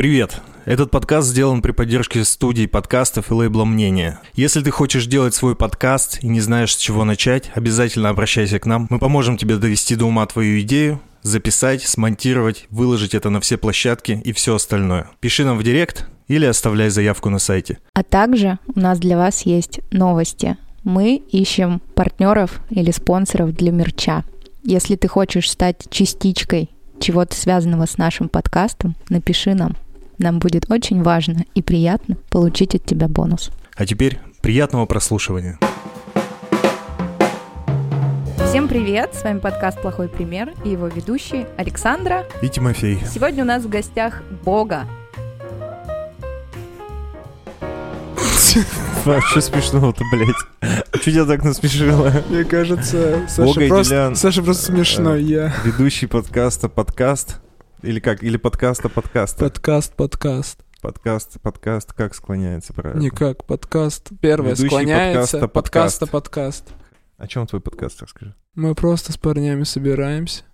Привет! Этот подкаст сделан при поддержке студии подкастов и лейбла «Мнение». Если ты хочешь делать свой подкаст и не знаешь, с чего начать, обязательно обращайся к нам. Мы поможем тебе довести до ума твою идею, записать, смонтировать, выложить это на все площадки и все остальное. Пиши нам в директ или оставляй заявку на сайте. А также у нас для вас есть новости. Мы ищем партнеров или спонсоров для мерча. Если ты хочешь стать частичкой чего-то связанного с нашим подкастом, напиши нам. Нам будет очень важно и приятно получить от тебя бонус. А теперь приятного прослушивания. Всем привет! С вами подкаст «Плохой пример» и его ведущие Александра И Тимофей. Сегодня у нас в гостях Бога. Что смешного-то, блядь? Что тебя так насмешило? Мне кажется, Саша просто. Саша просто смешной. Я Ведущий подкаста подкаст. Или как? Или подкаста подкаста. подкаст, подкаст. Подкаст, подкаст, как склоняется правильно? Никак, подкаст. Первое Ведущий склоняется. подкаста, Подкаста, подкаст. подкаст. О чем твой подкаст, расскажи? Мы просто с парнями собираемся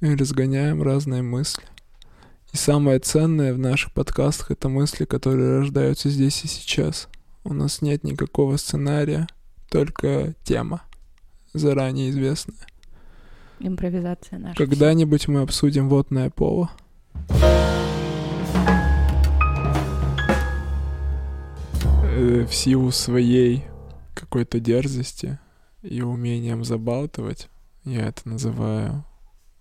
и разгоняем разные мысли. И самое ценное в наших подкастах — это мысли, которые рождаются здесь и сейчас. У нас нет никакого сценария, только тема, заранее известная. Импровизация наша. Когда-нибудь мы обсудим водное поло. Э, В силу своей какой-то дерзости и умением забалтывать, я это называю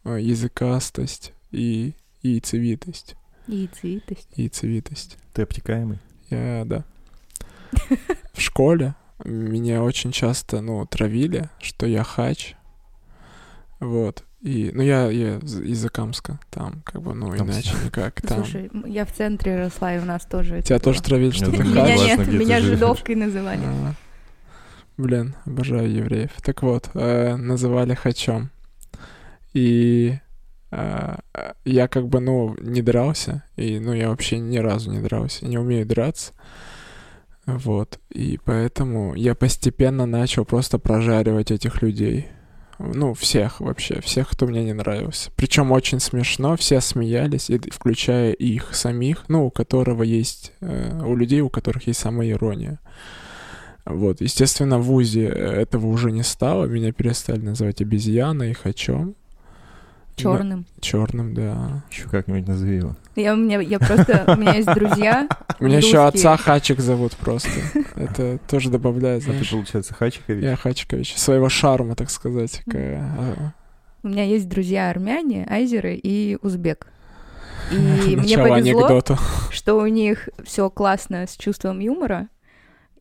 э, языкастость и яйцевитость. Яйцевитость. Яйцевитость. Ты обтекаемый? Я, да. В школе меня очень часто, ну, травили, что я хач. Вот. И, ну, я, я из из Закамска, там, как бы, ну, Там иначе никак. Там. Слушай, я в центре росла, и у нас тоже Тебя тоже травили, что ты Меня нет, меня жидовкой называли. А. Блин, обожаю евреев. Так вот, э, называли хачом. И э, э, я как бы, ну, не дрался. И, ну, я вообще ни разу не дрался. Не умею драться. Вот. И поэтому я постепенно начал просто прожаривать этих людей. Ну, всех вообще, всех, кто мне не нравился. Причем очень смешно, все смеялись, и включая их самих, ну, у которого есть, э, у людей, у которых есть самоирония. Вот, естественно, в ВУЗе этого уже не стало, меня перестали называть обезьяной, хачом. Черным. Черным, да. Еще как-нибудь назови его. Я, у меня, я просто, у меня есть друзья. У меня еще отца Хачик зовут просто. Это тоже добавляет, А ты, знаешь. получается, Хачикович? Я Хачикович. Своего шарма, так сказать. а, У меня есть друзья армяне, айзеры и узбек. И мне повезло, что у них все классно с чувством юмора.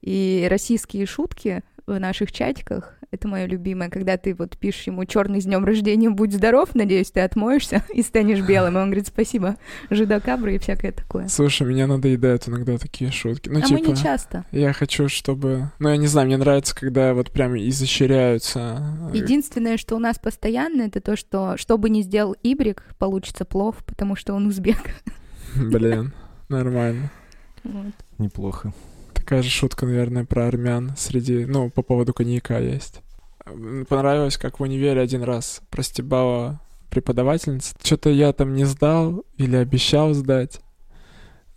И российские шутки в наших чатиках это мое любимое, когда ты вот пишешь ему черный с днем рождения, будь здоров, надеюсь, ты отмоешься и станешь белым. И он говорит, спасибо, жидокабры и всякое такое. Слушай, меня надоедают иногда такие шутки. Ну, а мы типа, не часто. я хочу, чтобы... Ну, я не знаю, мне нравится, когда вот прям изощряются. э, Единственное, что у нас постоянно, это то, что что бы ни сделал Ибрик, получится плов, потому что он узбек. Блин, нормально. Вот. Неплохо. Такая же шутка, наверное, про армян среди... Ну, по поводу коньяка есть. Понравилось, как в универе один раз простебала преподавательница. Что-то я там не сдал или обещал сдать.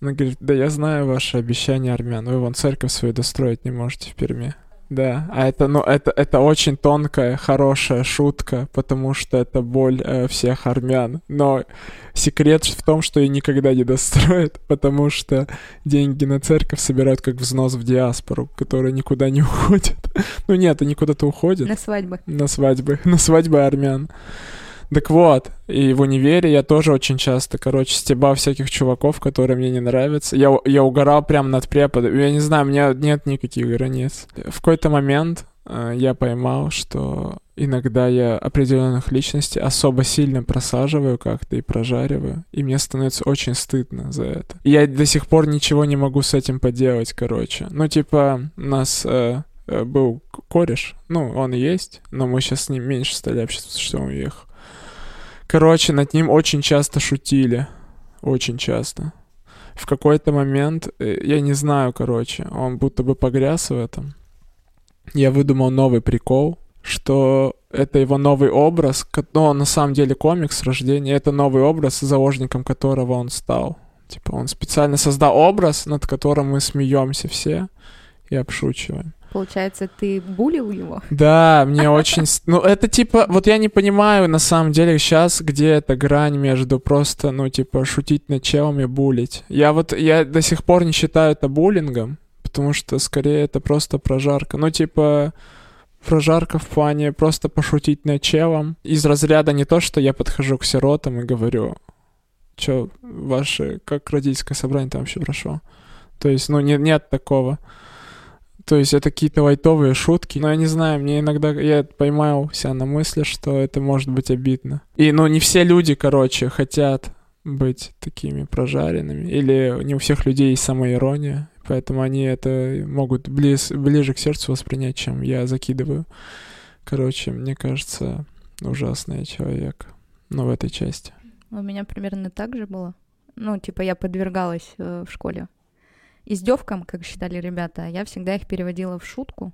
Она говорит, да я знаю ваши обещания армян. Вы вон церковь свою достроить не можете в Перми. Да, а это, ну, это, это очень тонкая, хорошая шутка, потому что это боль э, всех армян. Но секрет в том, что ее никогда не достроят, потому что деньги на церковь собирают как взнос в диаспору, которая никуда не уходит. Ну нет, они куда-то уходят. На свадьбы. На свадьбы. На свадьбы армян. Так вот, и в универе я тоже очень часто, короче, стебал всяких чуваков, которые мне не нравятся. Я, я угорал прям над преподом. Я не знаю, у меня нет никаких границ. В какой-то момент э, я поймал, что иногда я определенных личностей особо сильно просаживаю как-то и прожариваю, и мне становится очень стыдно за это. Я до сих пор ничего не могу с этим поделать, короче. Ну, типа, у нас э, э, был кореш, ну, он есть, но мы сейчас с ним меньше стали общаться, что он уехал. Короче, над ним очень часто шутили. Очень часто. В какой-то момент, э, я не знаю, короче, он будто бы погряз в этом. Я выдумал новый прикол, что это его новый образ, но он на самом деле комик с рождения, это новый образ, заложником которого он стал. Типа он специально создал образ, над которым мы смеемся все и обшучиваем. Получается, ты булил его? Да, мне очень... Ну, это типа... Вот я не понимаю, на самом деле, сейчас, где эта грань между просто, ну, типа, шутить над челом и булить. Я вот... Я до сих пор не считаю это буллингом, потому что, скорее, это просто прожарка. Ну, типа... Прожарка в плане просто пошутить над челом. Из разряда не то, что я подхожу к сиротам и говорю, что ваше, как родительское собрание там вообще прошло. То есть, ну, не, нет такого. То есть это какие-то лайтовые шутки. Но я не знаю, мне иногда я поймал себя на мысли, что это может быть обидно. И, ну, не все люди, короче, хотят быть такими прожаренными. Или не у всех людей есть самоирония. Поэтому они это могут близ, ближе к сердцу воспринять, чем я закидываю. Короче, мне кажется, ужасный человек. Ну, в этой части. У меня примерно так же было. Ну, типа, я подвергалась э, в школе издевкам, как считали ребята, я всегда их переводила в шутку.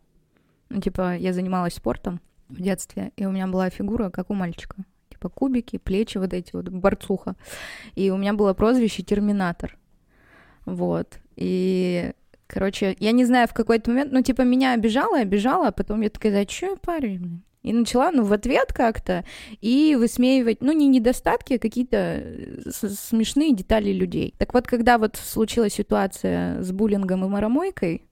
Ну, типа, я занималась спортом в детстве, и у меня была фигура, как у мальчика. Типа кубики, плечи вот эти вот, борцуха. И у меня было прозвище Терминатор. Вот. И, короче, я не знаю, в какой-то момент, ну, типа, меня обижала, обижала, а потом я такая, я парень, и начала, ну, в ответ как-то и высмеивать, ну, не недостатки, а какие-то э, смешные детали людей. Так вот, когда вот случилась ситуация с буллингом и маромойкой,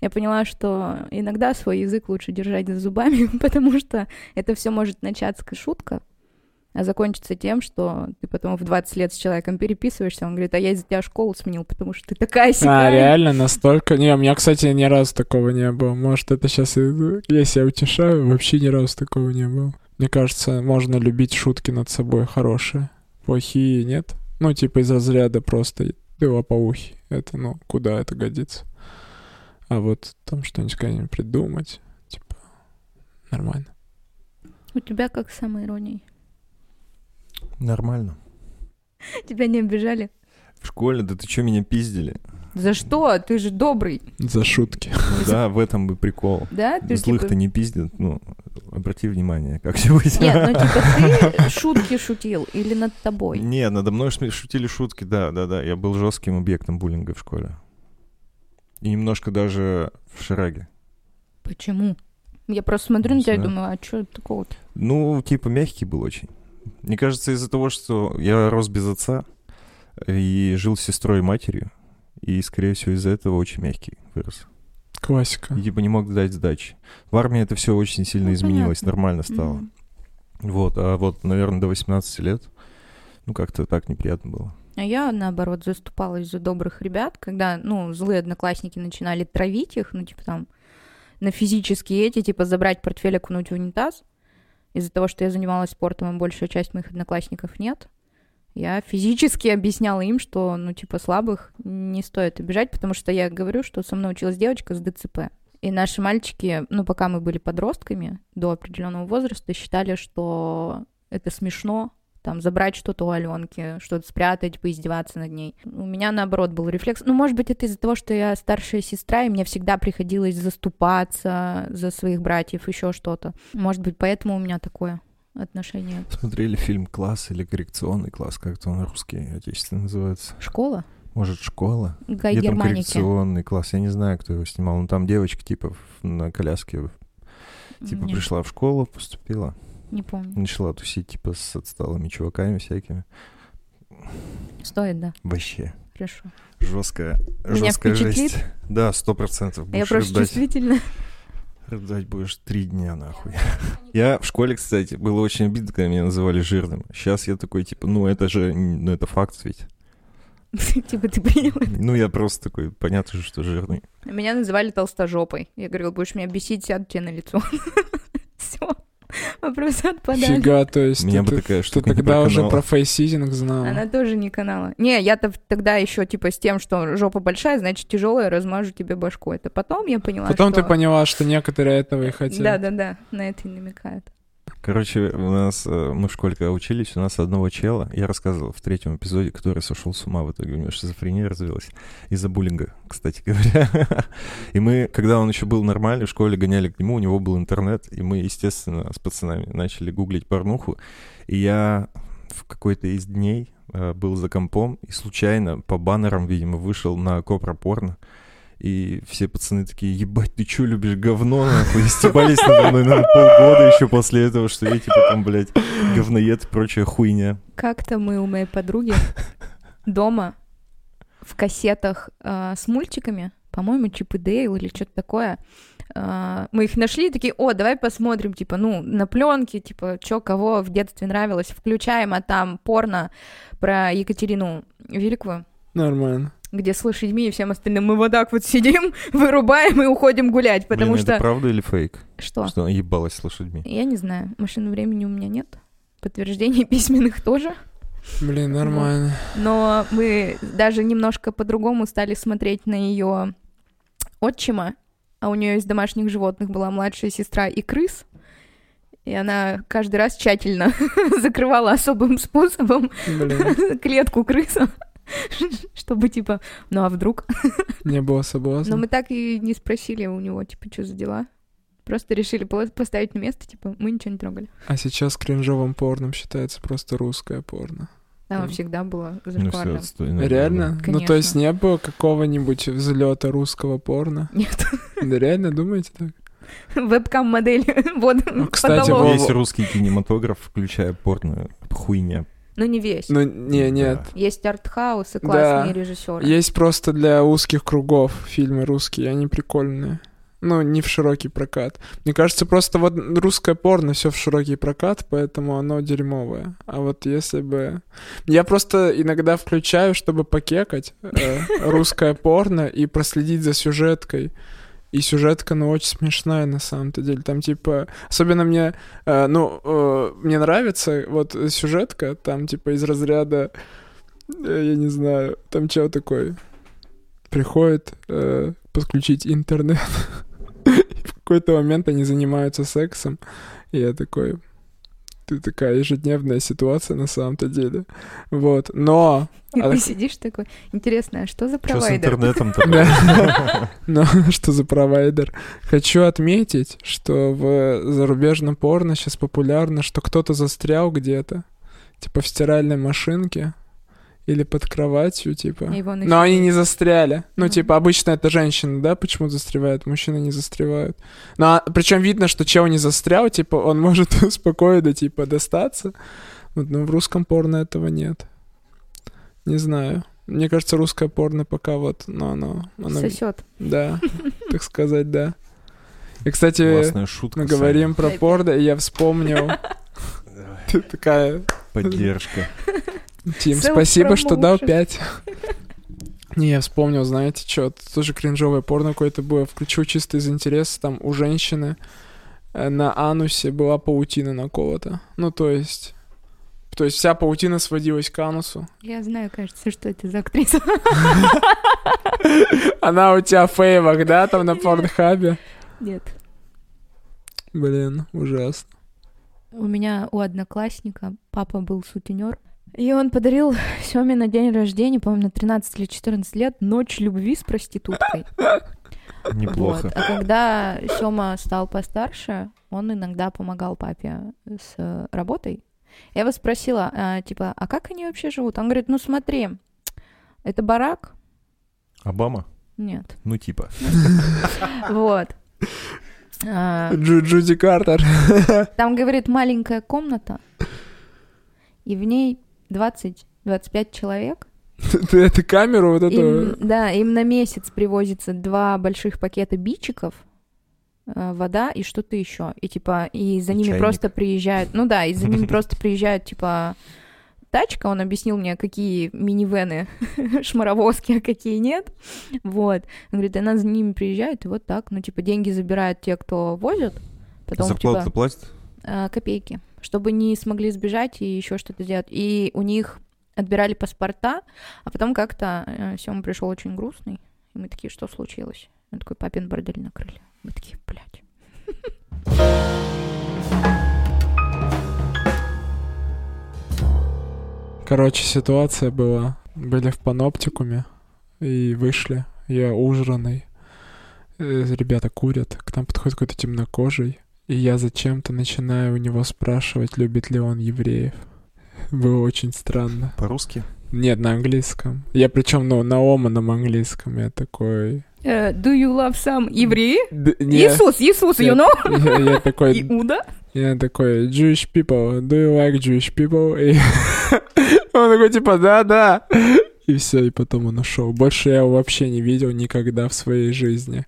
я поняла, что иногда свой язык лучше держать за зубами, потому что это все может начаться как шутка, а закончится тем, что ты потом в 20 лет с человеком переписываешься, он говорит, а я из-за тебя школу сменил, потому что ты такая сякая. А, реально, настолько? Не, у меня, кстати, ни разу такого не было. Может, это сейчас я себя утешаю, вообще ни разу такого не было. Мне кажется, можно любить шутки над собой хорошие. Плохие нет. Ну, типа из разряда просто ты лопоухий. Это, ну, куда это годится? А вот там что-нибудь когда-нибудь придумать, типа, нормально. У тебя как с самоиронией? Нормально. Тебя не обижали? В школе, да ты что, меня пиздили? За что? Ты же добрый. За шутки. Ну, да, в этом бы прикол. Да? Ты Злых-то типа... не пиздят, ну, обрати внимание, как сегодня. Нет, ну типа ты шутки шутил или над тобой? Нет, надо мной шутили шутки, да, да, да. Я был жестким объектом буллинга в школе. И немножко даже в шараге. Почему? Я просто смотрю на тебя и думаю, а что такого-то? Ну, типа мягкий был очень. Мне кажется, из-за того, что я рос без отца и жил с сестрой и матерью, и, скорее всего, из-за этого очень мягкий вырос. Классика. И, типа, не мог дать сдачи. В армии это все очень сильно ну, изменилось, понятно. нормально стало. Mm-hmm. Вот, а вот, наверное, до 18 лет, ну, как-то так неприятно было. А я, наоборот, заступалась за добрых ребят, когда, ну, злые одноклассники начинали травить их, ну, типа, там, на физические эти, типа, забрать портфель, окунуть в унитаз. Из-за того, что я занималась спортом, и большая часть моих одноклассников нет, я физически объясняла им, что, ну, типа, слабых не стоит обижать, потому что я говорю, что со мной училась девочка с ДЦП. И наши мальчики, ну, пока мы были подростками, до определенного возраста, считали, что это смешно, там, забрать что-то у Аленки, что-то спрятать, поиздеваться над ней. У меня, наоборот, был рефлекс. Ну, может быть, это из-за того, что я старшая сестра, и мне всегда приходилось заступаться за своих братьев, еще что-то. Может быть, поэтому у меня такое отношение. Смотрели фильм «Класс» или «Коррекционный класс», как-то он русский, отечественный называется. Школа? Может, школа? Гай Нет, Германики. коррекционный класс. Я не знаю, кто его снимал. Но там девочка, типа, на коляске, типа, Нет. пришла в школу, поступила. Не помню. Начала тусить, типа, с отсталыми чуваками всякими. Стоит, да. Вообще. Хорошо. Жесткая, Меня жесткая впечатлит? жесть. Да, сто процентов. Я просто чувствительна. Рыдать будешь три дня, нахуй. Я в школе, кстати, было очень обидно, когда меня называли жирным. Сейчас я такой, типа, ну это же, ну это факт ведь. Типа ты принял Ну я просто такой, понятно же, что жирный. Меня называли толстожопой. Я говорила, будешь меня бесить, сяду тебе на лицо. Все. Вопросы отпадали. Фига, то есть Меня ты, бы такая ты тогда уже про фейсизинг знала. Она тоже не канала. Не, я-то тогда еще типа с тем, что жопа большая, значит тяжелая, размажу тебе башку. Это потом я поняла, Потом что... ты поняла, что некоторые этого и хотят. Да-да-да, на это и намекают. Короче, у нас, э, мы в школе когда учились, у нас одного чела, я рассказывал в третьем эпизоде, который сошел с ума в итоге, у него шизофрения развилась из-за буллинга, кстати говоря. И мы, когда он еще был нормальный, в школе гоняли к нему, у него был интернет, и мы, естественно, с пацанами начали гуглить порнуху. И я в какой-то из дней э, был за компом и случайно по баннерам, видимо, вышел на копра порно. И все пацаны такие, ебать, ты чё любишь говно, нахуй, стебались надо мной, наверное, полгода еще после этого, что я, типа, там, блядь, говноед и прочая хуйня. Как-то мы у моей подруги дома в кассетах э, с мультиками, по-моему, Чип и Дейл или что-то такое, э, мы их нашли, такие, о, давай посмотрим, типа, ну, на пленке, типа, что кого в детстве нравилось, включаем, а там порно про Екатерину Великую, Нормально. Где с лошадьми и всем остальным мы вот так вот сидим, вырубаем и уходим гулять, потому Блин, что... это правда или фейк? Что? Что она ебалась с лошадьми? Я не знаю, машины времени у меня нет, подтверждений письменных тоже. Блин, нормально. Но мы даже немножко по-другому стали смотреть на ее отчима, а у нее из домашних животных была младшая сестра и крыс. И она каждый раз тщательно закрывала особым способом Блин, клетку крыса, чтобы типа, ну а вдруг? не было Но соблазна. мы так и не спросили у него, типа, что за дела. Просто решили поставить на место, типа, мы ничего не трогали. А сейчас кринжовым порном считается просто русское порно. Там Мгм. всегда было Ну, зашкварно. отстойно. Реально? Ну, то есть Конечно. не было какого-нибудь взлета русского порно? Нет, Да реально думаете так? вебкам-модель, вот Ну, кстати, потолок. Весь русский кинематограф, включая порно, хуйня. Ну, не весь. Ну, не, нет. Да. Есть артхаус и классные Да. режиссеры. Есть просто для узких кругов фильмы русские, они прикольные. Ну, не в широкий прокат. Мне кажется, просто вот русское порно все в широкий прокат, поэтому оно дерьмовое. А вот если бы... Я просто иногда включаю, чтобы покекать э, русское порно и проследить за сюжеткой. И сюжетка, ну, очень смешная на самом-то деле. Там, типа, особенно мне, э, ну, э, мне нравится вот сюжетка, там, типа, из разряда, э, я не знаю, там чего такой, приходит э, подключить интернет. В какой-то момент они занимаются сексом, и я такой, ты такая ежедневная ситуация на самом-то деле. Вот, но... И а ты сидишь такой, интересно, а что за Что с провайдер? интернетом-то? Да. Но что за провайдер? Хочу отметить, что в зарубежном порно сейчас популярно, что кто-то застрял где-то, типа в стиральной машинке или под кроватью, типа. Но они не застряли. Ну, Мгм. типа, обычно это женщины, да, почему застревают, мужчины не застревают. Но причем видно, что чел не застрял, типа, он может спокойно, типа, достаться. Вот, но в русском порно этого нет. Не знаю. Мне кажется, русское порно пока вот, но оно... оно Сосет. да, так сказать, да. И, кстати, шутка. мы Саня. говорим про порно, и я вспомнил. Ты такая, Поддержка. Тим, спасибо, что дал 5. Не, я вспомнил, знаете, что, тоже кринжовое порно какое-то было. Включил чисто из интереса, там у женщины э, на анусе была паутина наколота. Ну, то есть... То есть вся паутина сводилась к анусу. Я знаю, кажется, что это за актриса. Она у тебя в фейвах, да, там на порнхабе? Нет. Блин, ужасно. У меня у одноклассника папа был сутенер. И он подарил Семе на день рождения, по-моему, на 13 или 14 лет, ночь любви с проституткой. Неплохо. Вот. А когда Сема стал постарше, он иногда помогал папе с работой. Я его спросила, а, типа, а как они вообще живут? Он говорит, ну смотри, это барак? Обама? Нет. Ну, типа. Вот. А, Джу- Джуди Картер. Там, говорит, маленькая комната, и в ней 20-25 человек. Эту камеру вот эту... да, им на месяц привозится два больших пакета бичиков, э, вода и что-то еще. И типа, и за И ними чайник. просто приезжают, ну да, и за ними просто приезжают, типа, тачка, он объяснил мне, какие минивены, шмаровозки, а какие нет. Вот. Он говорит, она за ними приезжает, и вот так, ну, типа, деньги забирают те, кто возят, потом, Зарплату типа, платят? э, копейки, чтобы не смогли сбежать и еще что-то сделать. И у них отбирали паспорта, а потом как-то э, Сёма пришел очень грустный, и мы такие, что случилось? Он такой, папин бордель накрыли. Мы такие, блядь. Короче, ситуация была. Были в паноптикуме и вышли. Я ужранный. Э, Ребята курят. К нам подходит какой-то темнокожий. И я зачем-то начинаю у него спрашивать, любит ли он евреев. Было очень странно. По-русски? Нет, на английском. Я причем, ну, на оманом английском я такой... Э, do you love some евреи? Д- Иисус, Иисус, you know? Я, я такой, Иуда? я такой, Jewish people, do you like Jewish people? И он такой, типа, да-да. И все, и потом он ушел. Больше я его вообще не видел никогда в своей жизни.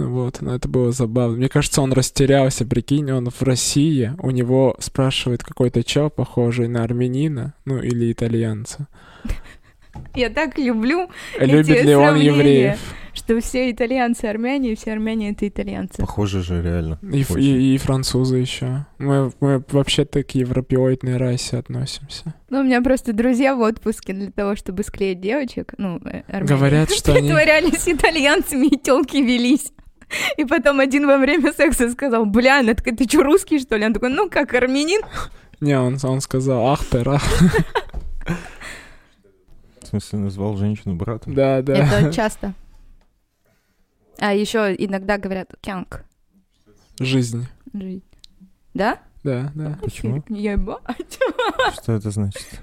Ну Вот, но это было забавно. Мне кажется, он растерялся, прикинь, он в России, у него спрашивает какой-то чел, похожий на армянина, ну или итальянца. Я так люблю, Любит ли он сравнения. евреев? что все итальянцы армяне, и все армяне это итальянцы. Похоже же, реально. И, Очень. и, и французы еще. Мы, мы вообще-то к европеоидной расе относимся. Ну, у меня просто друзья в отпуске для того, чтобы склеить девочек, ну, э, армяне, Говорят, что они- притворялись итальянцами, и телки велись. И потом один во время секса сказал, бля, она такая, ты что, русский, что ли? Он такой, ну, как армянин? Не, он, он сказал, ах, пера. В смысле, назвал женщину братом? Да, да. Это часто. А еще иногда говорят кянг. Жизнь. Жить. Да? Да, да. Почему? Ебать. Что это значит?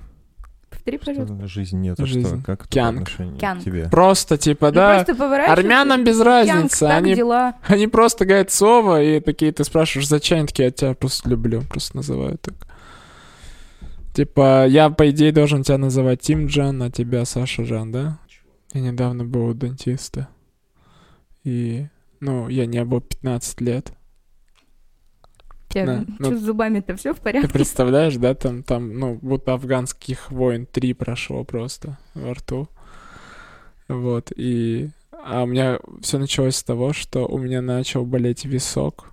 Пожалуйста. Что жизнь нет, а что? Жизнь. Как это по Кянг. отношению Кянг. к тебе? Просто, типа, Ну, да, просто армянам без Кянг, разницы. так Они, дела. они просто говорят слово, и такие, ты спрашиваешь, зачем? Они такие, я тебя просто люблю, просто называют так. Типа, я, по идее, должен тебя называть Тим Джан, а тебя Саша Жан, да? Я недавно был у дантиста. И, ну, я не был 15 лет. Да, ну- с зубами-то все в Ты порядке? представляешь, да, там, там, ну, будто афганских войн три прошло просто во рту. Вот, и... А у меня все началось с того, что у меня начал болеть висок,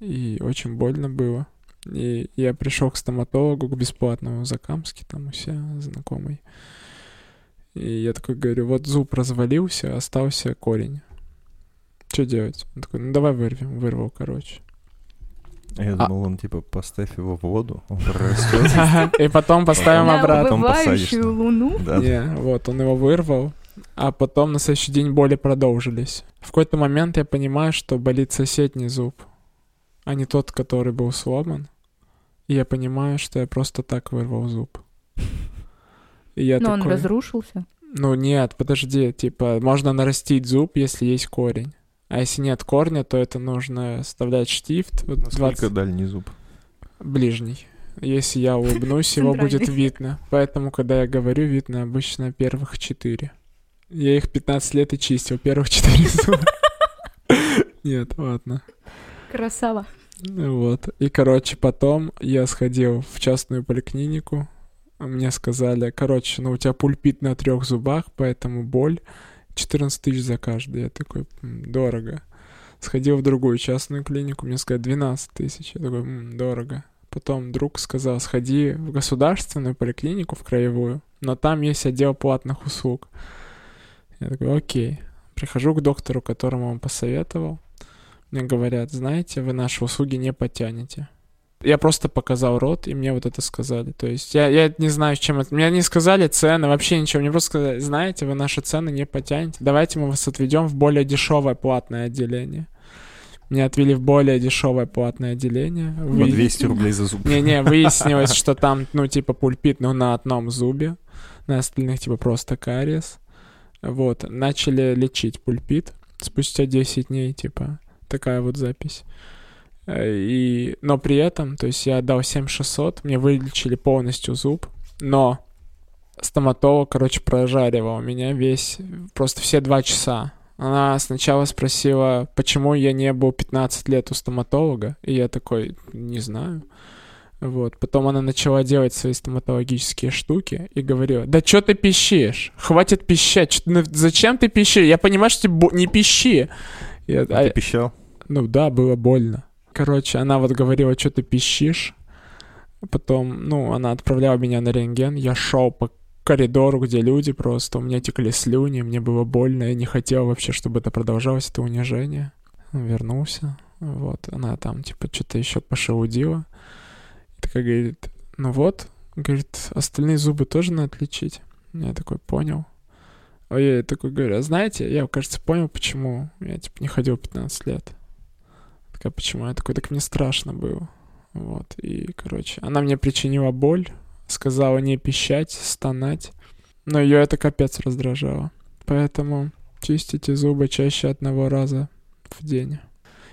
и очень больно было. И я пришел к стоматологу, к бесплатному Закамске, там у себя знакомый. И я такой говорю, вот зуб развалился, остался корень. Что делать? Он такой, ну давай вырвем. Вырвал, короче. Я А- думал, он типа, поставь его в воду, он прорастет. И потом поставим обратно. убывающую луну. Да, Не, вот, он его вырвал, а потом на следующий день боли продолжились. В какой-то момент я понимаю, что болит соседний зуб, а не тот, который был сломан. И я понимаю, что я просто так вырвал зуб. И я Но он такой, разрушился. ну нет, подожди, типа, можно нарастить зуб, если есть корень. А если нет корня, то это нужно вставлять штифт. Вот Насколько 20 дальний зуб? ближний. Если я улыбнусь, его будет видно. Поэтому, когда я говорю, видно обычно первых четыре. Я их 15 лет и чистил, первых четыре зуба. Нет, ладно. Красава. Вот. И, короче, потом я сходил в частную поликлинику. Мне сказали, короче, ну у тебя пульпит на трех зубах, поэтому боль 14 тысяч за каждый. Я такой, «М, дорого. Сходил в другую частную клинику, мне сказали 12 тысяч. Я такой, «М, дорого. Потом друг сказал, сходи в государственную поликлинику, в краевую, но там есть отдел платных услуг. Я такой, окей. Прихожу к доктору, которому он посоветовал. Мне говорят, знаете, вы наши услуги не потянете. Я просто показал рот, и мне вот это сказали. То есть я, я не знаю, с чем это... Мне не сказали цены, вообще ничего. Мне просто сказали, знаете, вы наши цены не потянете. Давайте мы вас отведем в более дешевое платное отделение. Меня отвели в более дешевое платное отделение. По Вы- 200 рублей за зуб. не-не, выяснилось, что там, ну, типа, пульпит, но на одном зубе, на остальных, типа, просто кариес. Вот, начали лечить пульпит спустя 10 дней, типа, такая вот запись. Э, И, но при этом, то есть я отдал 7600, мне вылечили полностью зуб, но стоматолог, короче, прожаривал меня весь, просто все два часа. Она сначала спросила, почему я не был 15 лет у стоматолога, и я такой, не знаю. Вот. Потом она начала делать свои стоматологические штуки и говорила, да что ты пищишь? Хватит пищать. Чё на- зачем ты пищишь? Я понимаю, что ты не пищи. Я- А а- ты пищал? ну да, было больно. Короче, она вот говорила, что ты пищишь. Потом, ну, она отправляла меня на рентген. Я шел по коридору, где люди просто. У меня текли слюни, мне было больно. Я не хотел вообще, чтобы это продолжалось, это унижение. Вернулся. Вот, она там, типа, что-то еще пошелудила. И такая говорит, ну вот, говорит, остальные зубы тоже надо лечить. Я такой, понял. А я такой говорю, а знаете, я, кажется, понял, почему я, типа, не ходил 15 лет. Такая, почему? Я такой, так мне страшно было. Вот, и, короче, она мне причинила боль сказала не пищать, стонать. Но ее это капец раздражало. Поэтому чистите зубы чаще одного раза в день.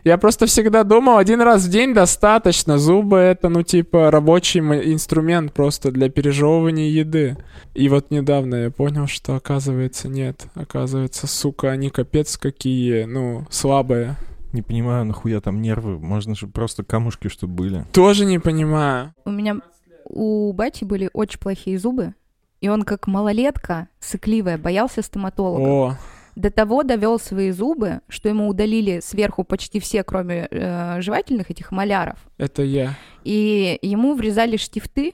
Я просто всегда думал, один раз в день достаточно. Зубы это, ну, типа, рабочий инструмент просто для пережевывания еды. И вот недавно я понял, что оказывается нет. Оказывается, сука, они капец какие, ну, слабые. Не понимаю, нахуя там нервы. Можно же просто камушки, чтобы были. Тоже не понимаю. У меня у бати были очень плохие зубы, и он как малолетка, сыкливая, боялся стоматолога. О, До того довел свои зубы, что ему удалили сверху почти все, кроме э, жевательных этих маляров. это я. И ему врезали штифты,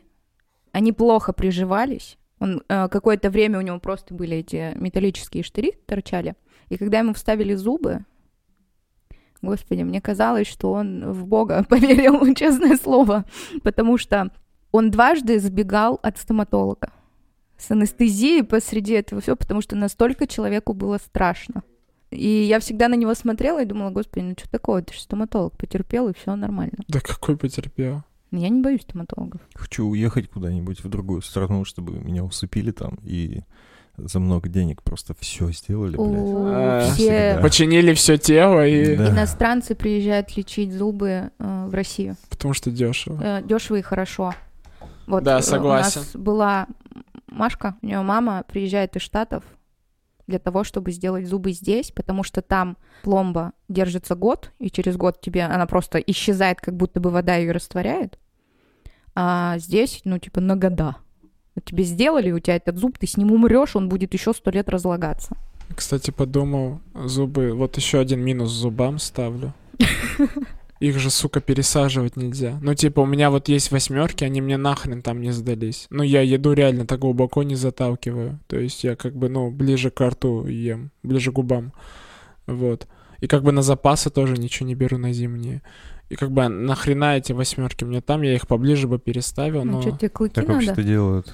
они плохо приживались. Он э, какое-то время у него просто были эти металлические штыри торчали. И когда ему вставили зубы, господи, мне казалось, что он в Бога поверил, честное слово, потому что он дважды сбегал от стоматолога с анестезией посреди этого всего, потому что настолько человеку было страшно. И я всегда на него смотрела и думала, господи, ну что такое, ты же стоматолог, потерпел, и все нормально. Да какой потерпел? Я не боюсь стоматологов. Хочу уехать куда-нибудь в другую страну, чтобы меня усыпили там и за много денег просто все сделали, блядь. Все. Починили все тело и... Да. иностранцы приезжают лечить зубы э, в Россию. Потому что дешево. дешево и хорошо. Вот, Да, э, согласен. У нас была Машка, у нее мама приезжает из Штатов для того, чтобы сделать зубы здесь, потому что там пломба держится год, и через год тебе она просто исчезает, как будто бы вода ее растворяет. А здесь, ну, типа, на года. Тебе сделали, у тебя этот зуб, ты с ним умрешь, он будет еще сто лет разлагаться. Кстати, подумал, зубы... Вот еще один минус зубам ставлю. Их же, сука, пересаживать нельзя. Ну, типа, у меня вот есть восьмерки, они мне нахрен там не сдались. Ну, я еду реально так глубоко не заталкиваю. То есть я как бы, ну, ближе к рту ем, ближе к губам. Вот. И как бы на запасы тоже ничего не беру на зимние. И как бы нахрена эти восьмерки мне там, я их поближе бы переставил, Ну, но что тебе клыки Так надо? вообще-то делают.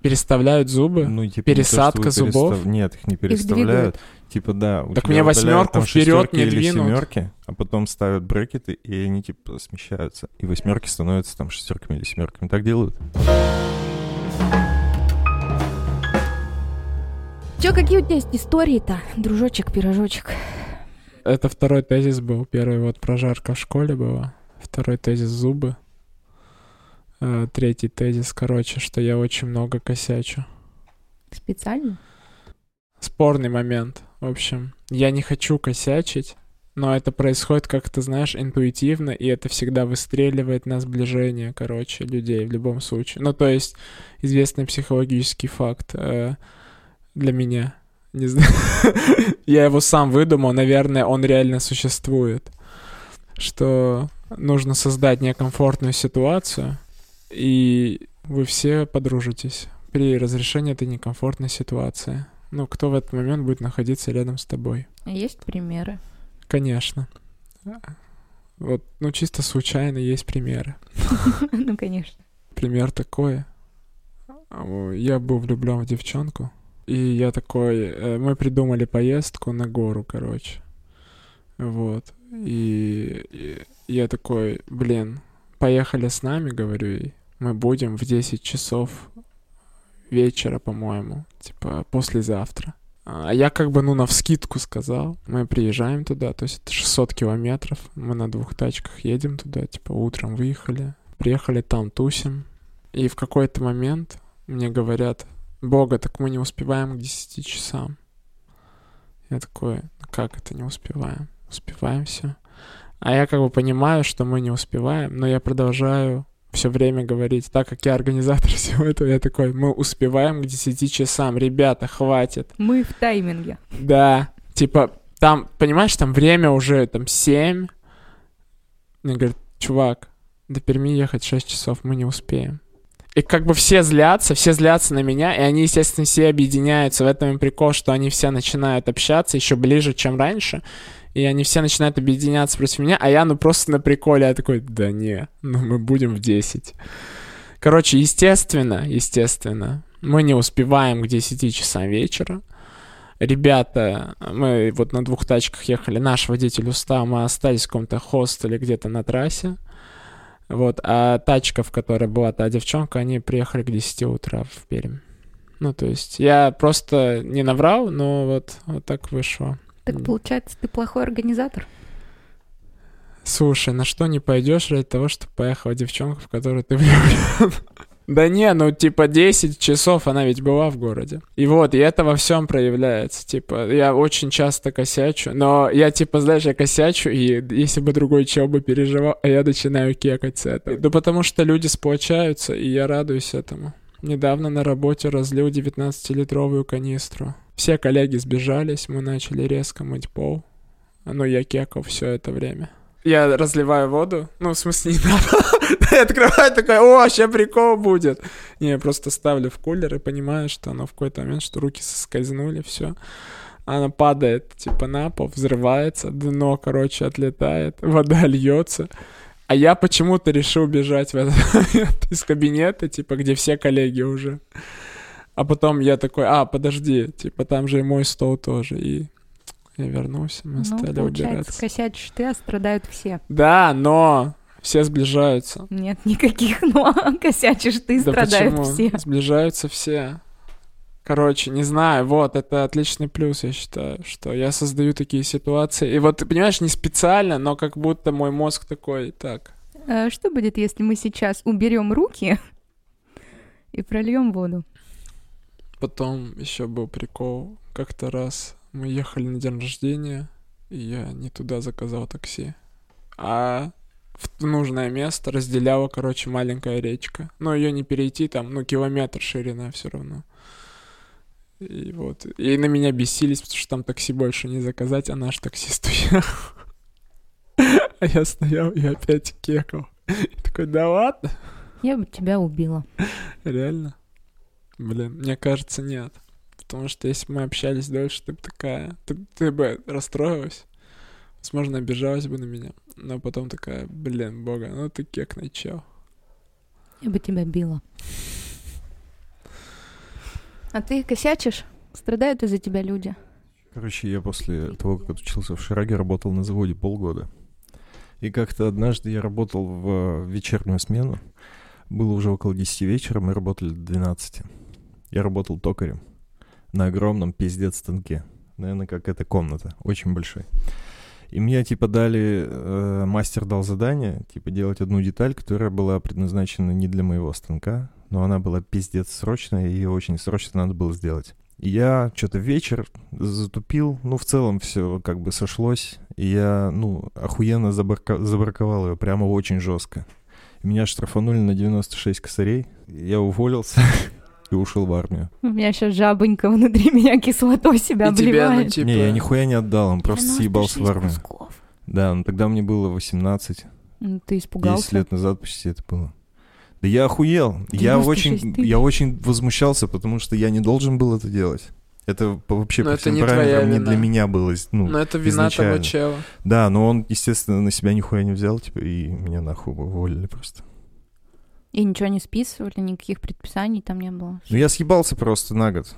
переставляют зубы. Ну, типа, то, пересадка вы зубов? перестав- Нет, их не переставляют. Типа, да. у Так тебя мне восьмерку там вперед шестерки не или двинут. семерки, а потом ставят брекеты, и они, типа, смещаются. И восьмерки становятся там шестерками или семерками. Так делают? Чё, какие у тебя есть истории-то, дружочек, пирожочек? Это второй тезис был. Первый вот прожарка в школе была. Второй тезис зубы. Э, Третий тезис, короче, что я очень много косячу. Специально? Спорный момент. В общем, я не хочу косячить, но это происходит как-то, знаешь, интуитивно, и это всегда выстреливает на сближение, короче, людей в любом случае. Ну, то есть, известный психологический факт э, для меня. Не знаю. Я его сам выдумал, наверное, он реально существует. Что нужно создать некомфортную ситуацию, и вы все подружитесь при разрешении этой некомфортной ситуации. Ну, кто в этот момент будет находиться рядом с тобой? Есть примеры? Конечно. Вот, ну, чисто случайно есть примеры. Ну, конечно. Пример такой. Я был влюблен в девчонку, и я такой... э, Мы придумали поездку на гору, короче. Вот. И, и я такой, блин, поехали с нами, говорю ей. Мы будем в 10 часов вечера, по-моему. Типа, послезавтра. А я как бы, ну, навскидку сказал. Мы приезжаем туда, то есть это 600 километров. Мы на двух тачках едем туда, типа, утром выехали. Приехали там, тусим. И в какой-то момент мне говорят, Бога, так мы не успеваем к 10 часам. Я такой, «Ну как это не успеваем? Успеваем все. А я как бы понимаю, что мы не успеваем, но я продолжаю все время говорить, так как я организатор всего этого, я такой, мы успеваем к 10 часам, ребята, хватит. Мы в тайминге. Да, типа, там, понимаешь, там время уже, там, 7. Мне говорят, чувак, до Перми ехать 6 часов, мы не успеем. И как бы все злятся, все злятся на меня, и они, естественно, все объединяются. В этом и прикол, что они все начинают общаться еще ближе, чем раньше. И они все начинают объединяться против меня, а я, ну, просто на приколе. Я такой, да не, ну, мы будем в 10. Короче, естественно, естественно, мы не успеваем к 10 часам вечера. Ребята, мы вот на двух тачках ехали, наш водитель устал, мы остались в каком-то хостеле где-то на трассе. Вот, а тачка, в которой была та девчонка, они приехали к 10 утра в Пермь. Ну, то есть я просто не наврал, но вот, вот так вышло. Так получается, ты плохой организатор? Слушай, на что не пойдешь ради того, чтобы поехала девчонка, в которую ты влюблен? Да не, ну типа 10 часов она ведь была в городе. И вот, и это во всем проявляется. Типа, я очень часто косячу, но я типа, знаешь, я косячу, и если бы другой чел бы переживал, а я начинаю кекать с этого. Да потому что люди сплочаются, и я радуюсь этому. Недавно на работе разлил 19-литровую канистру. Все коллеги сбежались, мы начали резко мыть пол. Но я кекал все это время. Я разливаю воду, ну, в смысле, не надо. Я открываю, такой, о, сейчас прикол будет. Не, я просто ставлю в кулер и понимаю, что оно в какой-то момент, что руки соскользнули, все. Она падает, типа, на пол, взрывается, дно, короче, отлетает, вода льется. А я почему-то решил бежать в этот момент из кабинета, типа, где все коллеги уже. А потом я такой, а, подожди, типа, там же и мой стол тоже. И я вернулся, мы ну, стали убираться. косячишь ты, а страдают все. Да, но все сближаются. Нет никаких «но», косячишь ты, Да страдают почему? все. Сближаются все. Короче, не знаю, вот, это отличный плюс, я считаю, что я создаю такие ситуации. И вот, ты понимаешь, не специально, но как будто мой мозг такой, так, А что будет, если мы сейчас уберем руки и прольем воду? Потом еще был прикол. Как-то раз мы ехали на день рождения, и я не туда заказал такси. А в нужное место разделяла, короче, маленькая речка. Но ее не перейти там, ну, километр ширина все равно. И вот. И на меня бесились, потому что там такси больше не заказать, а наш таксист уехал. А я стоял и опять кекал. И такой, да ладно? Я бы тебя убила. Реально? Блин, мне кажется, нет. Потому что если бы мы общались дольше, ты бы такая... Ты, ты бы расстроилась. Возможно, обижалась бы на меня. Но потом такая, блин, бога, ну ты кекный чел. Я бы тебя била. А ты косячишь? Страдают из-за тебя люди. Короче, я после того, как отучился в Шираге, работал на заводе полгода. И как-то однажды я работал в вечернюю смену. Было уже около 10 вечера, мы работали до 12. Я работал токарем на огромном пиздец станке. Наверное, как эта комната, очень большой. И мне, типа, дали, э, мастер дал задание, типа, делать одну деталь, которая была предназначена не для моего станка, но она была пиздец срочная, и ее очень срочно надо было сделать. Я что-то вечер затупил, ну, в целом все как бы сошлось, и я, ну, охуенно забарка- забраковал ее, прямо очень жестко. Меня штрафанули на 96 косарей, я уволился и ушел в армию. У меня сейчас жабонька внутри меня кислотой себя И тебя, ну, обливает. типа... Не, я нихуя не отдал, он просто съебался в 96 армию. кусков. Да, ну тогда мне было 18, Ну, Ты 10 испугался? лет назад почти это было. Да я охуел. Я 96 очень, тысяч. я очень возмущался, потому что я не должен был это делать. Это вообще Но по это всем параметрам не для меня было. Ну, Но это вина изначально. того чела. Да, но он, естественно, на себя нихуя не взял, типа, и меня нахуй уволили просто. И ничего не списывали, никаких предписаний там не было. Ну, я съебался просто на год.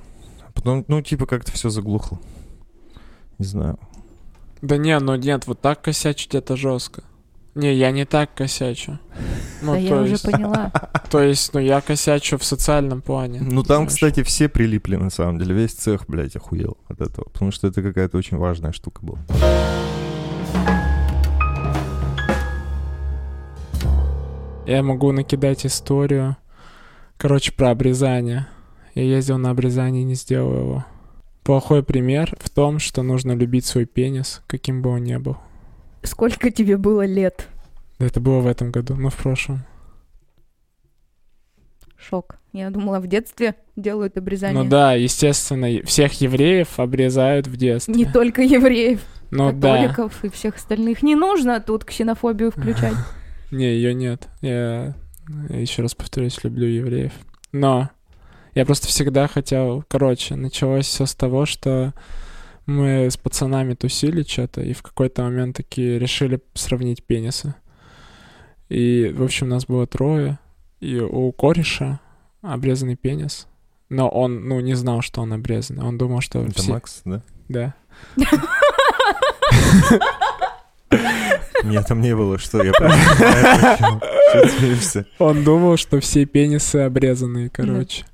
А Потом, ну, типа, как-то все заглухло. Не знаю. Да не, ну нет, вот так косячить это жестко. Не, я не так косячу. Ну, да то я уже есть, поняла. то есть, ну, я косячу в социальном плане. Ну, там, знаешь. кстати, все прилипли, на самом деле. Весь цех, блядь, охуел от этого. Потому что это какая-то очень важная штука была. Я могу накидать историю. Короче, про обрезание. Я ездил на обрезание и не сделал его. Плохой пример в том, что нужно любить свой пенис, каким бы он ни был. Сколько тебе было лет? Да это было в этом году, но в прошлом. Шок. Я думала, в детстве делают обрезание. Ну да, естественно, всех евреев обрезают в детстве. Не только евреев, Ну да. католиков и всех остальных. Не нужно тут ксенофобию включать. Не, ее нет. Я еще раз повторюсь, люблю евреев. Но я просто всегда хотел... Короче, началось все с того, что мы с пацанами тусили что-то, и в какой-то момент такие решили сравнить пенисы. И, в общем, нас было трое, и у кореша обрезанный пенис. Но он, ну, не знал, что он обрезанный. Он думал, что Это все... Макс, да? Да. Нет, там не было, что я ты смеешься? Он думал, что все пенисы обрезанные, короче.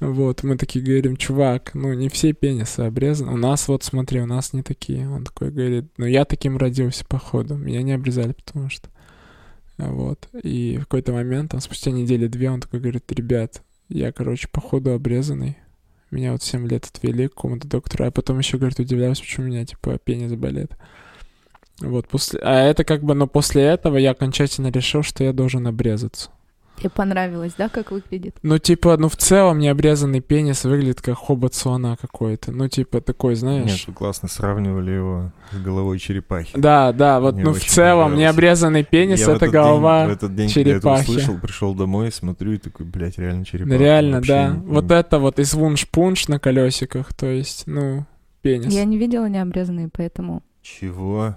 Вот, мы такие говорим, чувак, ну не все пенисы обрезаны. У нас вот, смотри, у нас не такие. Он такой говорит, ну я таким родился, походу. Меня не обрезали, потому что... Вот. И в какой-то момент, там, спустя недели две, он такой говорит, ребят, я, короче, походу обрезанный. Меня вот 7 лет отвели к какому-то доктору, а потом еще, говорит, удивляюсь, почему у меня, типа, пенис болит. Вот, после... А это как бы, но после этого я окончательно решил, что я должен обрезаться. Тебе понравилось, да, как выглядит? Ну, типа, ну, в целом необрезанный пенис выглядит как хобот слона какой-то. Ну, типа, такой, знаешь... Нет, вы классно сравнивали его с головой черепахи. Да, да, вот, Мне ну, в целом необрезанный пенис это голова день, в этот день, когда я это черепахи. услышал, пришел домой, смотрю и такой, блядь, реально черепаха. Реально, Вообще да. не- Вот это вот из вунш-пунш на колесиках, то есть, ну, пенис. Я не видела необрезанные, поэтому... Чего?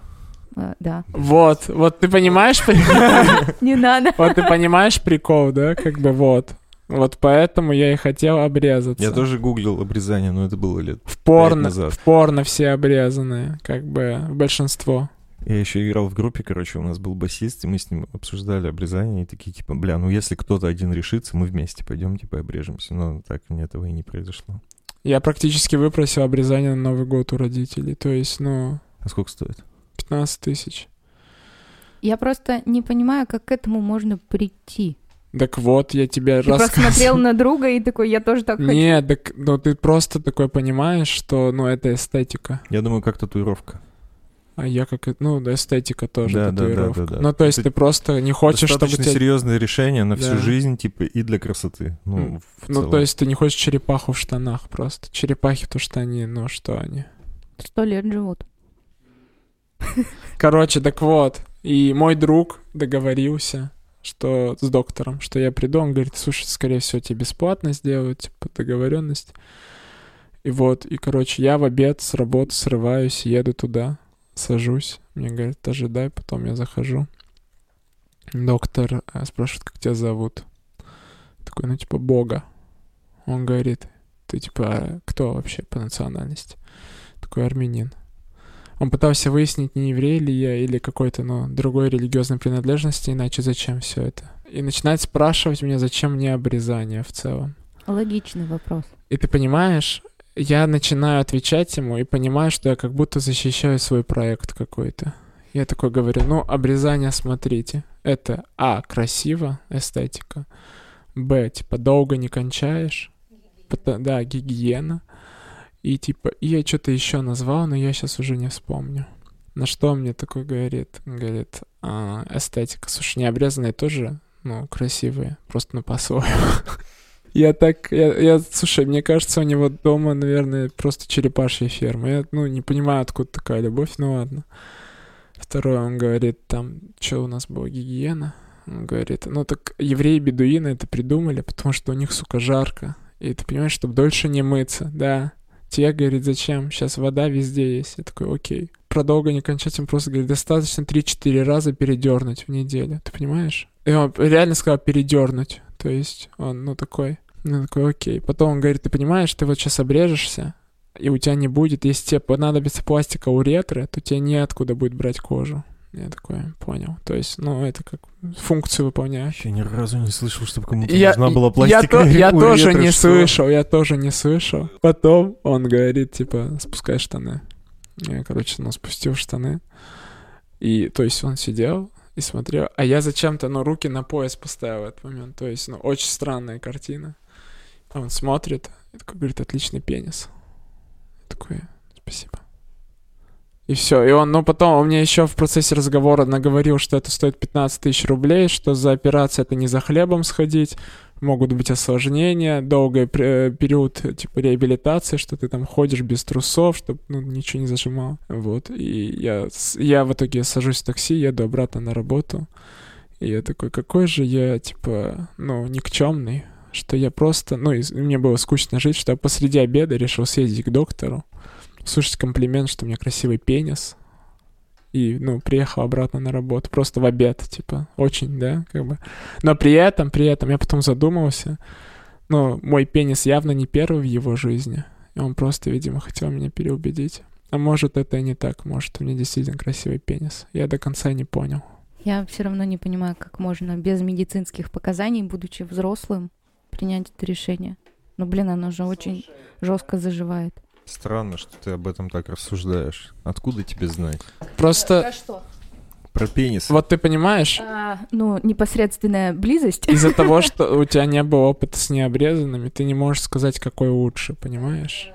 Э, да. Вот, вот ты понимаешь, Не надо. вот ты понимаешь прикол, да, как бы вот. Вот поэтому я и хотел обрезаться. Я тоже гуглил обрезание, но это было лет. В порно, назад. в порно все обрезанные, как бы большинство. Я еще играл в группе, короче, у нас был басист, и мы с ним обсуждали обрезание, и такие, типа, бля, ну если кто-то один решится, мы вместе пойдем, типа, обрежемся. Но так мне этого и не произошло. Я практически выпросил обрезание на Новый год у родителей. То есть, ну, А сколько стоит? 15 тысяч. Я просто не понимаю, как к этому можно прийти. Так вот, я тебе Ты просто смотрел рассказывал. на друга и такой, я тоже так хочу. Нет, так, ну ты просто такой понимаешь, что, ну, это эстетика. Я думаю, как татуировка. А я как, ну, да, эстетика тоже, Да, да, да, татуировка. да, да. Ну, то есть Это ты просто не хочешь, чтобы тебя... серьезное решение на всю Да. жизнь, типа, и для красоты. Ну, М. в Ну, целом. то есть ты не хочешь черепаху в штанах просто. Черепахи, то что они, ну, что они. Сто лет живут. Короче, так вот. И мой друг договорился, что с доктором, что я приду, он говорит, слушай, скорее всего, тебе бесплатно сделают, типа, договоренность. И вот, и, короче, я в обед с работы срываюсь, еду туда, сажусь. Мне говорят, ожидай, потом я захожу. Доктор э, спрашивает, как тебя зовут. Такой, ну, типа, Бога. Он говорит, ты, типа, «А кто вообще по национальности? Такой армянин. Он пытался выяснить, не еврей ли я или какой-то, ну, другой религиозной принадлежности, иначе зачем все это. И начинает спрашивать меня, зачем мне обрезание в целом. Логичный вопрос. И ты понимаешь, я начинаю отвечать ему и понимаю, что я как будто защищаю свой проект какой-то. Я такой говорю, ну, обрезание, смотрите, это, а, красиво, эстетика, б, типа, долго не кончаешь, да, гигиена, и типа, и я что-то еще назвал, но я сейчас уже не вспомню. На что мне такой говорит? Говорит, «А, эстетика. Слушай, необрезанные тоже, ну, красивые, просто ну по-своему. Я так, я, я, слушай, мне кажется, у него дома, наверное, просто черепашья ферма. Я, ну, не понимаю, откуда такая любовь, ну ладно. Второе, он говорит, там, что у нас было, гигиена? Он говорит, ну так евреи-бедуины это придумали, потому что у них, сука, жарко. И ты понимаешь, чтобы дольше не мыться, да. Тебе говорит, зачем? Сейчас вода везде есть. Я такой, окей. Про долго не кончать, он просто говорит, достаточно 3-4 раза передернуть в неделю. Ты понимаешь? И он реально сказал передернуть. То есть он, ну, такой, ну, такой, окей. Потом он говорит, ты понимаешь, ты вот сейчас обрежешься, и у тебя не будет, если тебе понадобится пластика уретры, то тебе неоткуда будет брать кожу. Я такой, понял. То есть, ну, это как функцию выполняешь. Вообще ни разу не слышал, чтобы кому-то Я, нужна была я, пластика. то- я тоже не что? слышал, я тоже не слышал. Потом он говорит, типа, спускай штаны. Я, короче, ну, спустил штаны. И, то есть, он сидел и смотрел. А я зачем-то, ну, руки на пояс поставил в этот момент. То есть, ну, очень странная картина. Он смотрит и такой говорит, отличный пенис. Я такой, спасибо. И все. И он, ну, потом он мне еще в процессе разговора наговорил, что это стоит 15 тысяч рублей, что за операцию это не за хлебом сходить, могут быть осложнения, долгий пре- период, э, типа, реабилитации, что ты там ходишь без трусов, чтобы, ну, ничего не зажимал. Вот. И я, я в итоге сажусь в такси, еду обратно на работу. И я такой, какой же я, типа, ну, никчемный, что я просто, ну, и мне было скучно жить, что я посреди обеда решил съездить к доктору, слушать комплимент, что у меня красивый пенис, и, ну, приехал обратно на работу, просто в обед, типа, очень, да, как бы. Но при этом, при этом я потом задумался, ну, мой пенис явно не первый в его жизни, и он просто, видимо, хотел меня переубедить. А может, это и не так. Может, у меня действительно красивый пенис. Я до конца не понял. Я все равно не понимаю, как можно без медицинских показаний, будучи взрослым, принять это решение. Ну, блин, оно же очень жестко заживает. Странно, что ты об этом так рассуждаешь. Откуда тебе знать? Просто, что? Про пенис. вот ты понимаешь, А, ну, непосредственная близость. из-за того, что у тебя не было опыта с необрезанными, ты не можешь сказать, какой лучше, понимаешь?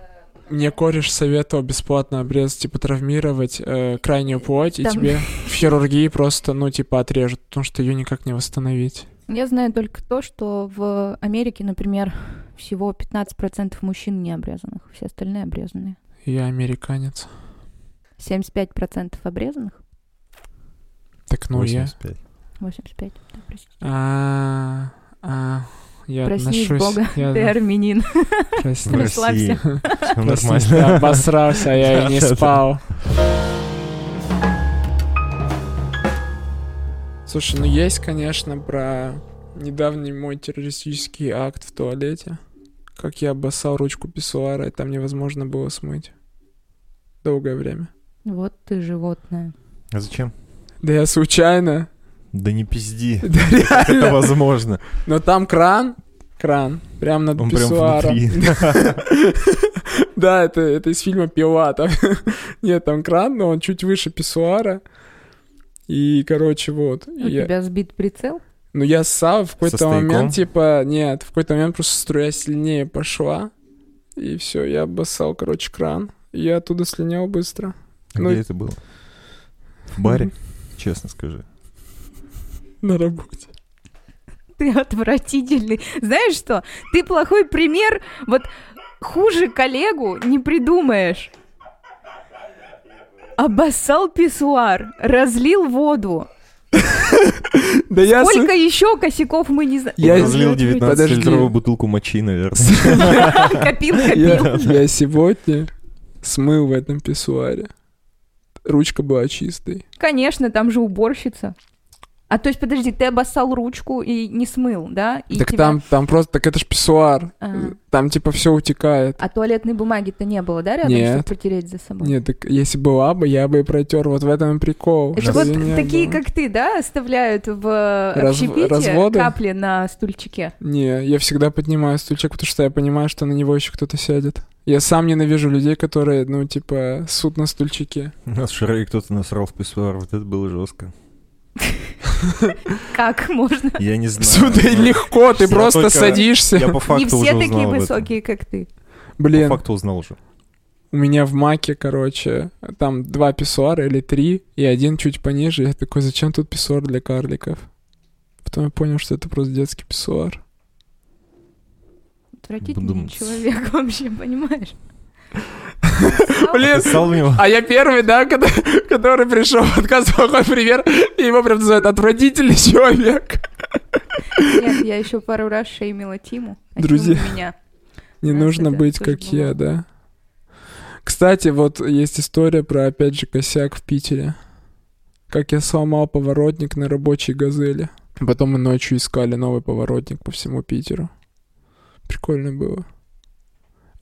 Мне кореш советовал бесплатно обрезать, типа, травмировать э, крайнюю плоть, и Там- тебе в хирургии просто, ну, типа, отрежут, потому что ее никак не восстановить. Я знаю только то, что в Америке, например, всего 15% мужчин не обрезанных, все остальные обрезанные. Я американец. 75% обрезанных, Так, ну, я... 85. 85, да, простите. А, а, я Проснись, отношусь... Бога, я ты армянин. России. Расслабься. Проснись, нормально. я обосрался, я и не спал. Слушай, ну есть, конечно, про недавний мой террористический акт в туалете. Как я обоссал ручку писсуара, и там невозможно было смыть. Долгое время. Вот ты животное. А зачем? Да я случайно. Да не пизди. Да Как это реально. возможно? Но там кран, кран, прям над Он прям писсуаром. внутри. Да, это, это из фильма «Пила». Там... Нет, там кран, но он чуть выше писсуара. И, короче, вот. У я- тебя сбит прицел? Ну, я ссал в какой-то момент, типа, нет, в какой-то момент просто струя сильнее пошла. И все, я обоссал, короче, кран. И я оттуда слинял быстро. Ну, Где это было? В баре? Честно скажи. На работе. Ты отвратительный. Знаешь что? Ты плохой пример. Вот хуже коллегу не придумаешь. Обоссал писсуар, разлил воду. Да я... с- Сколько еще косяков мы не знаем? Я разлил Подожди. 19-литровую бутылку мочи, наверное. Копил, Я, копил. я сегодня смыл в этом писсуаре. Ручка была чистой. Конечно, там же уборщица. А то есть, подожди, ты обоссал ручку и не смыл, да? И так тебя- там, там просто, так это ж писсуар. А. Там типа все утекает. А туалетной бумаги-то не было, да, рядом, Нет. чтобы протереть за собой? Нет, так если была бы, я бы и протер. Вот в этом и прикол. Это что вот такие, было. как ты, да, оставляют в Раз- общепите разводы? капли на стульчике? Не, я всегда поднимаю стульчик, потому что я понимаю, что на него еще кто-то сядет. Я сам ненавижу людей, которые, ну, типа, суд на стульчике. У нас вчера кто-то насрал в писсуар. Вот это было жестко. Как можно? Я не знаю. Сюда легко, ты просто садишься. Я по факту Не все такие высокие, как ты. По Блин, факту узнал уже. у меня в маке, короче, там два писсуара или три, и один чуть пониже. Я такой, зачем тут писсуар для карликов? Потом я понял, что это просто детский писсуар. Отвратительный Бдумц. человек вообще, понимаешь? Блин? А я первый, да, который пришел в подкаст плохой пример, и его прям называют отвратительный человек. Нет, я еще пару раз шеймила Тиму. а Друзья. Меня. Не нужно быть как я, да. Кстати, вот есть история про, опять же, косяк в Питере. Как я сломал поворотник на рабочей газели. Потом мы ночью искали новый поворотник по всему Питеру. Прикольно было.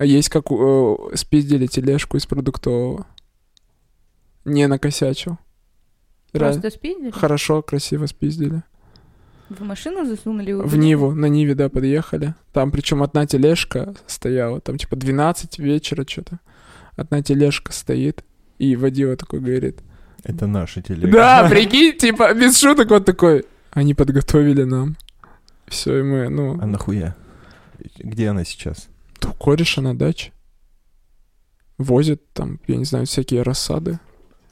А есть как э, спиздили тележку из продуктового. Не накосячил. Ра- Просто спиздили? Хорошо, красиво спиздили. В машину засунули? В Ниву, на Ниве, да, подъехали. Там причем одна тележка стояла, там типа 12 вечера что-то. Одна тележка стоит, и водила такой говорит. Это наша телега. Да, прикинь, типа, без шуток вот такой. Они подготовили нам. Все, и мы, А ну, нахуя? Где она сейчас? У кореша на даче. Возят там, я не знаю, всякие рассады.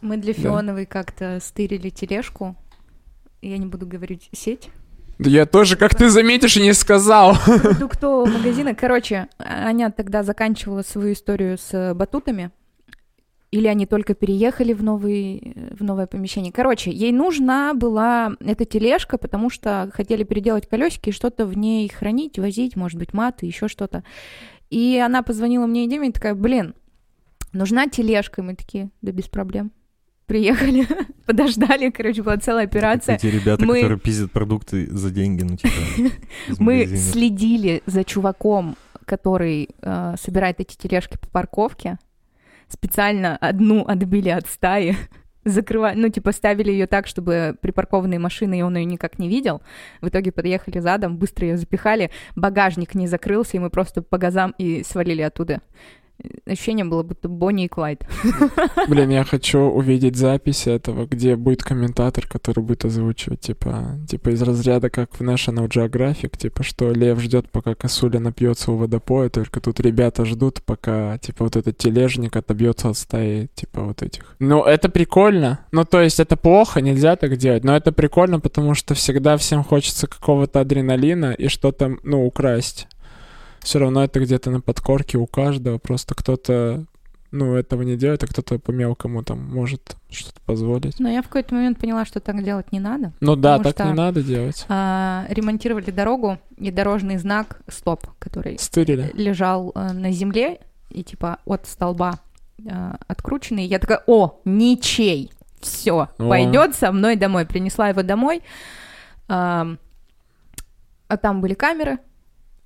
Мы для Да. Фионовой как-то стырили тележку. Я не буду говорить сеть. Да я тоже, как ты заметишь, и не сказал. продуктового магазина. Короче, Аня тогда заканчивала свою историю с батутами. Или они только переехали в, новый, в новое помещение. Короче, ей нужна была эта тележка, потому что хотели переделать колесики и что-то в ней хранить, возить, может быть, маты, еще что-то. И она позвонила мне и Диме и такая, блин, нужна тележка. И мы такие, да без проблем. Приехали, подождали, короче, была целая операция. Эти ребята, Мы- которые пиздят продукты за деньги, ну типа Мы следили за чуваком, который э, собирает эти тележки по парковке, специально одну отбили от стаи, закрывали, ну, типа, ставили ее так, чтобы припаркованные машины, и он ее никак не видел. В итоге подъехали задом, быстро ее запихали, багажник не закрылся, и мы просто по газам и свалили оттуда. Ощущение было, будто Бонни и Клайд. Блин, я хочу увидеть запись этого, где будет комментатор, который будет озвучивать, типа, типа из разряда, как в National Geographic, типа, что лев ждет, пока косуля напьется у водопоя, только тут ребята ждут, пока, типа, вот этот тележник отобьется от стаи, типа, вот этих. Ну, это прикольно. Ну, то есть, это плохо, нельзя так делать, но это прикольно, потому что всегда всем хочется какого-то адреналина и что-то, ну, украсть все равно это где-то на подкорке у каждого. Просто кто-то ну, этого не делает, а кто-то по мелкому там может что-то позволить. Но я в какой-то момент поняла, что так делать не надо. Ну да, так не надо делать. А, ремонтировали дорогу, и дорожный знак «Стоп», который Стырили. лежал а, на земле, и типа от столба а, открученный. Я такая, о, ничей, все, пойдет со мной домой. Принесла его домой, а, а там были камеры.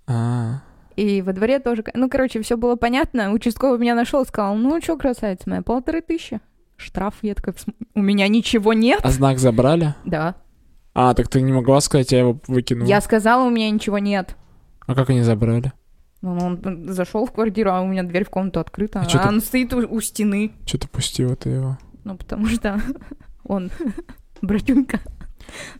А-а-а. И во дворе тоже... Ну, короче, все было понятно. Участковый меня нашел, сказал, ну, что, красавица моя, полторы тысячи. Штраф, я такая, у меня ничего нет. А знак забрали? Да. А, так ты не могла сказать, я его выкинула? Я сказала, у меня ничего нет. А как они забрали? Ну, он зашел в квартиру, а у меня дверь в комнату открыта. А, а он ты... стоит у, у стены. Что ты пустила ты его? Ну, потому что он братюнька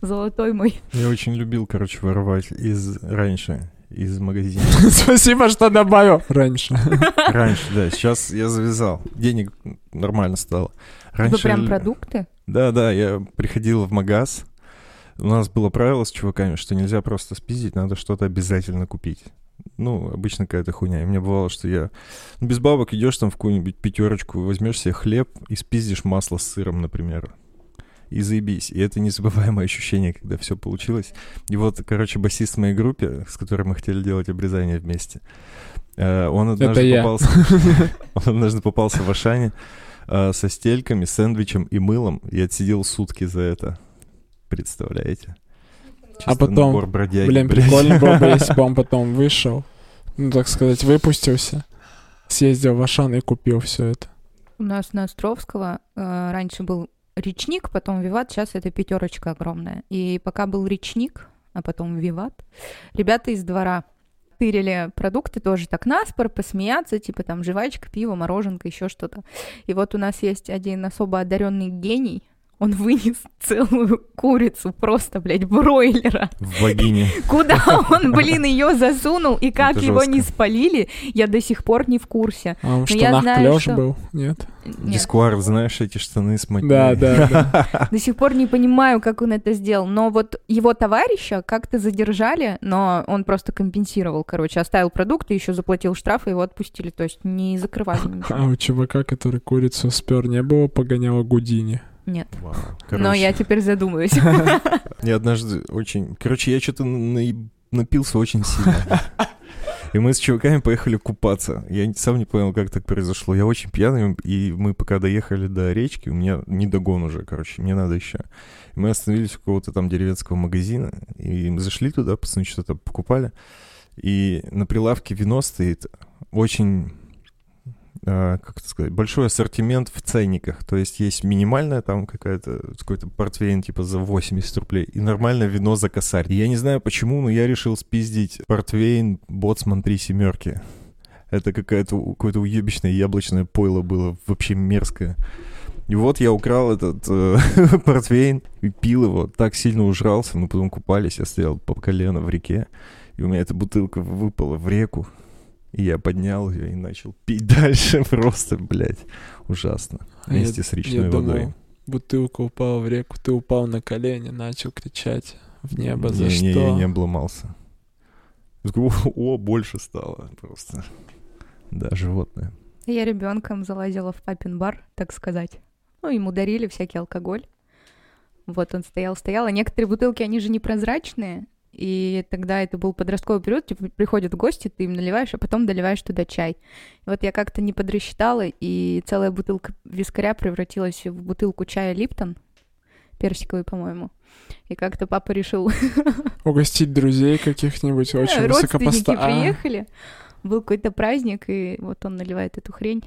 золотой мой. Я очень любил, короче, воровать из раньше из магазина. Спасибо, что добавил. Раньше. Раньше, да. Сейчас я завязал. Денег нормально стало. Раньше... Это прям продукты? Да, да. Я приходил в магаз. У нас было правило с чуваками, что нельзя просто спиздить, надо что-то обязательно купить. Ну, обычно какая-то хуйня. И мне бывало, что я ну, без бабок идешь там в какую-нибудь пятерочку, возьмешь себе хлеб и спиздишь масло с сыром, например и заебись. И это незабываемое ощущение, когда все получилось. И вот, короче, басист в моей группе, с которой мы хотели делать обрезание вместе, э, он однажды попался... Он однажды попался в Ашане э, со стельками, сэндвичем и мылом и отсидел сутки за это. Представляете? Чисто а потом, бродяги, блин, блядь. прикольно было бы, если бы он потом вышел, ну, так сказать, выпустился, съездил в Ашан и купил все это. У нас на Островского э, раньше был речник, потом Виват, сейчас это пятерочка огромная. И пока был речник, а потом Виват, ребята из двора тырили продукты тоже так наспор, посмеяться, типа там жвачка, пиво, мороженка, еще что-то. И вот у нас есть один особо одаренный гений, он вынес целую курицу просто, блядь, бройлера. В вагине. Куда он, блин, ее засунул и как его не спалили, я до сих пор не в курсе. А он в штанах клеш был? Нет? Дисквар, знаешь, эти штаны с мотней. Да, да, До сих пор не понимаю, как он это сделал. Но вот его товарища как-то задержали, но он просто компенсировал, короче, оставил продукты, еще заплатил штраф, и его отпустили. То есть не закрывали ничего. А у чувака, который курицу спер, не было погоняло Гудини? Нет. Вау. Но я теперь задумаюсь. Я однажды очень... Короче, я что-то напился очень сильно. И мы с чуваками поехали купаться. Я сам не понял, как так произошло. Я очень пьяный, и мы пока доехали до речки, у меня не догон уже, короче, мне надо еще. И мы остановились у какого-то там деревенского магазина, и мы зашли туда, пацаны что-то покупали. И на прилавке вино стоит очень как это сказать, большой ассортимент в ценниках. То есть есть минимальная там какая-то, какой-то портвейн типа за 80 рублей и нормальное вино за косарь. И я не знаю почему, но я решил спиздить портвейн Боцман 3 семерки. Это какая-то, какое-то уебищное яблочное пойло было, вообще мерзкое. И вот я украл этот э, портвейн и пил его, так сильно ужрался, мы потом купались, я стоял по колено в реке, и у меня эта бутылка выпала в реку, и я поднял ее и начал пить дальше. Просто, блядь, ужасно. Вместе я, с речной я водой. Думал, бутылка упала в реку, ты упал на колени, начал кричать в небо. Не, За не, что? Не, я не обломался. О, больше стало просто. Да, животное. Я ребенком залазила в папин бар, так сказать. Ну, ему дарили всякий алкоголь. Вот он стоял, стоял. А некоторые бутылки, они же непрозрачные. И тогда это был подростковый период, типа приходят гости, ты им наливаешь, а потом доливаешь туда чай. И вот я как-то не подрасчитала, и целая бутылка вискаря превратилась в бутылку чая Липтон, персиковый, по-моему. И как-то папа решил... Угостить друзей каких-нибудь очень высокопоставленных. приехали, был какой-то праздник, и вот он наливает эту хрень.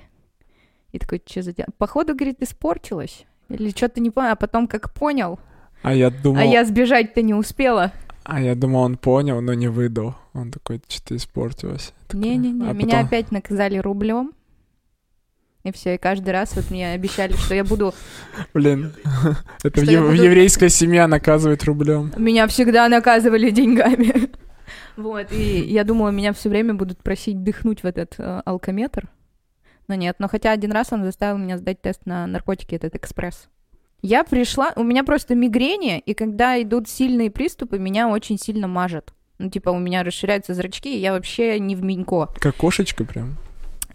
И такой, что за дела? Походу, говорит, испортилась. Или что-то не понял, а потом как понял. А я думал... А я сбежать-то не успела. А я думал, он понял, но не выдал. Он такой, что-то испортилось. Не-не-не, а меня потом- опять наказали рублем. И все, и каждый раз вот мне обещали, что я буду... Блин, это в, ев- буду- еврейской семье наказывают рублем. Меня всегда наказывали деньгами. Вот, и я думала, меня все время будут просить дыхнуть в этот э, алкометр. Но нет, но хотя один раз он заставил меня сдать тест на наркотики, этот экспресс. Я пришла, у меня просто мигрени, и когда идут сильные приступы, меня очень сильно мажет. Ну, типа, у меня расширяются зрачки, и я вообще не в Минько. Как кошечка прям.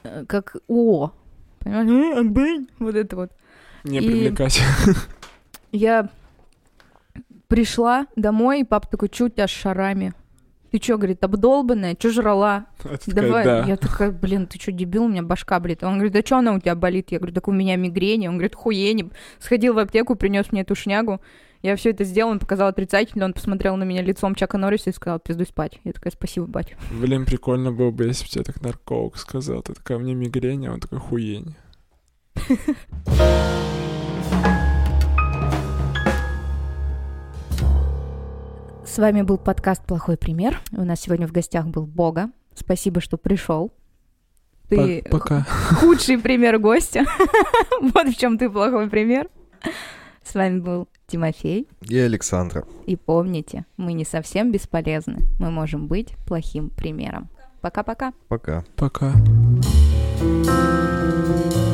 Э, Как О. Понимаешь? Э, Альбень. Вот это вот. Не И- привлекать. Я пришла домой, и папа такой, тебя с шарами? Ты что, говорит, обдолбанная? Что жрала? А ты такая, Давай. да. Я такая, блин, ты что, дебил, у меня башка болит. Он говорит, да что она у тебя болит? Я говорю, так у меня мигрень. Он говорит, хуени. Сходил в аптеку, принес мне эту шнягу. Я все это сделал, он показал отрицательно, он посмотрел на меня лицом Чака Норриса и сказал, пиздуй спать. Я такая, спасибо, бать. Блин, прикольно было бы, если бы тебе так нарколог сказал. Ты такая, мне мигрень, а он такой, хуень. С вами был подкаст «Плохой пример». У нас сегодня в гостях был Бога. Спасибо, что пришел. Ты По- Пока. худший пример гостя. Вот в чем ты плохой пример. С вами был Тимофей. И Александра. И помните, мы не совсем бесполезны. Мы можем быть плохим примером. Пока-пока. Пока. Пока. Пока.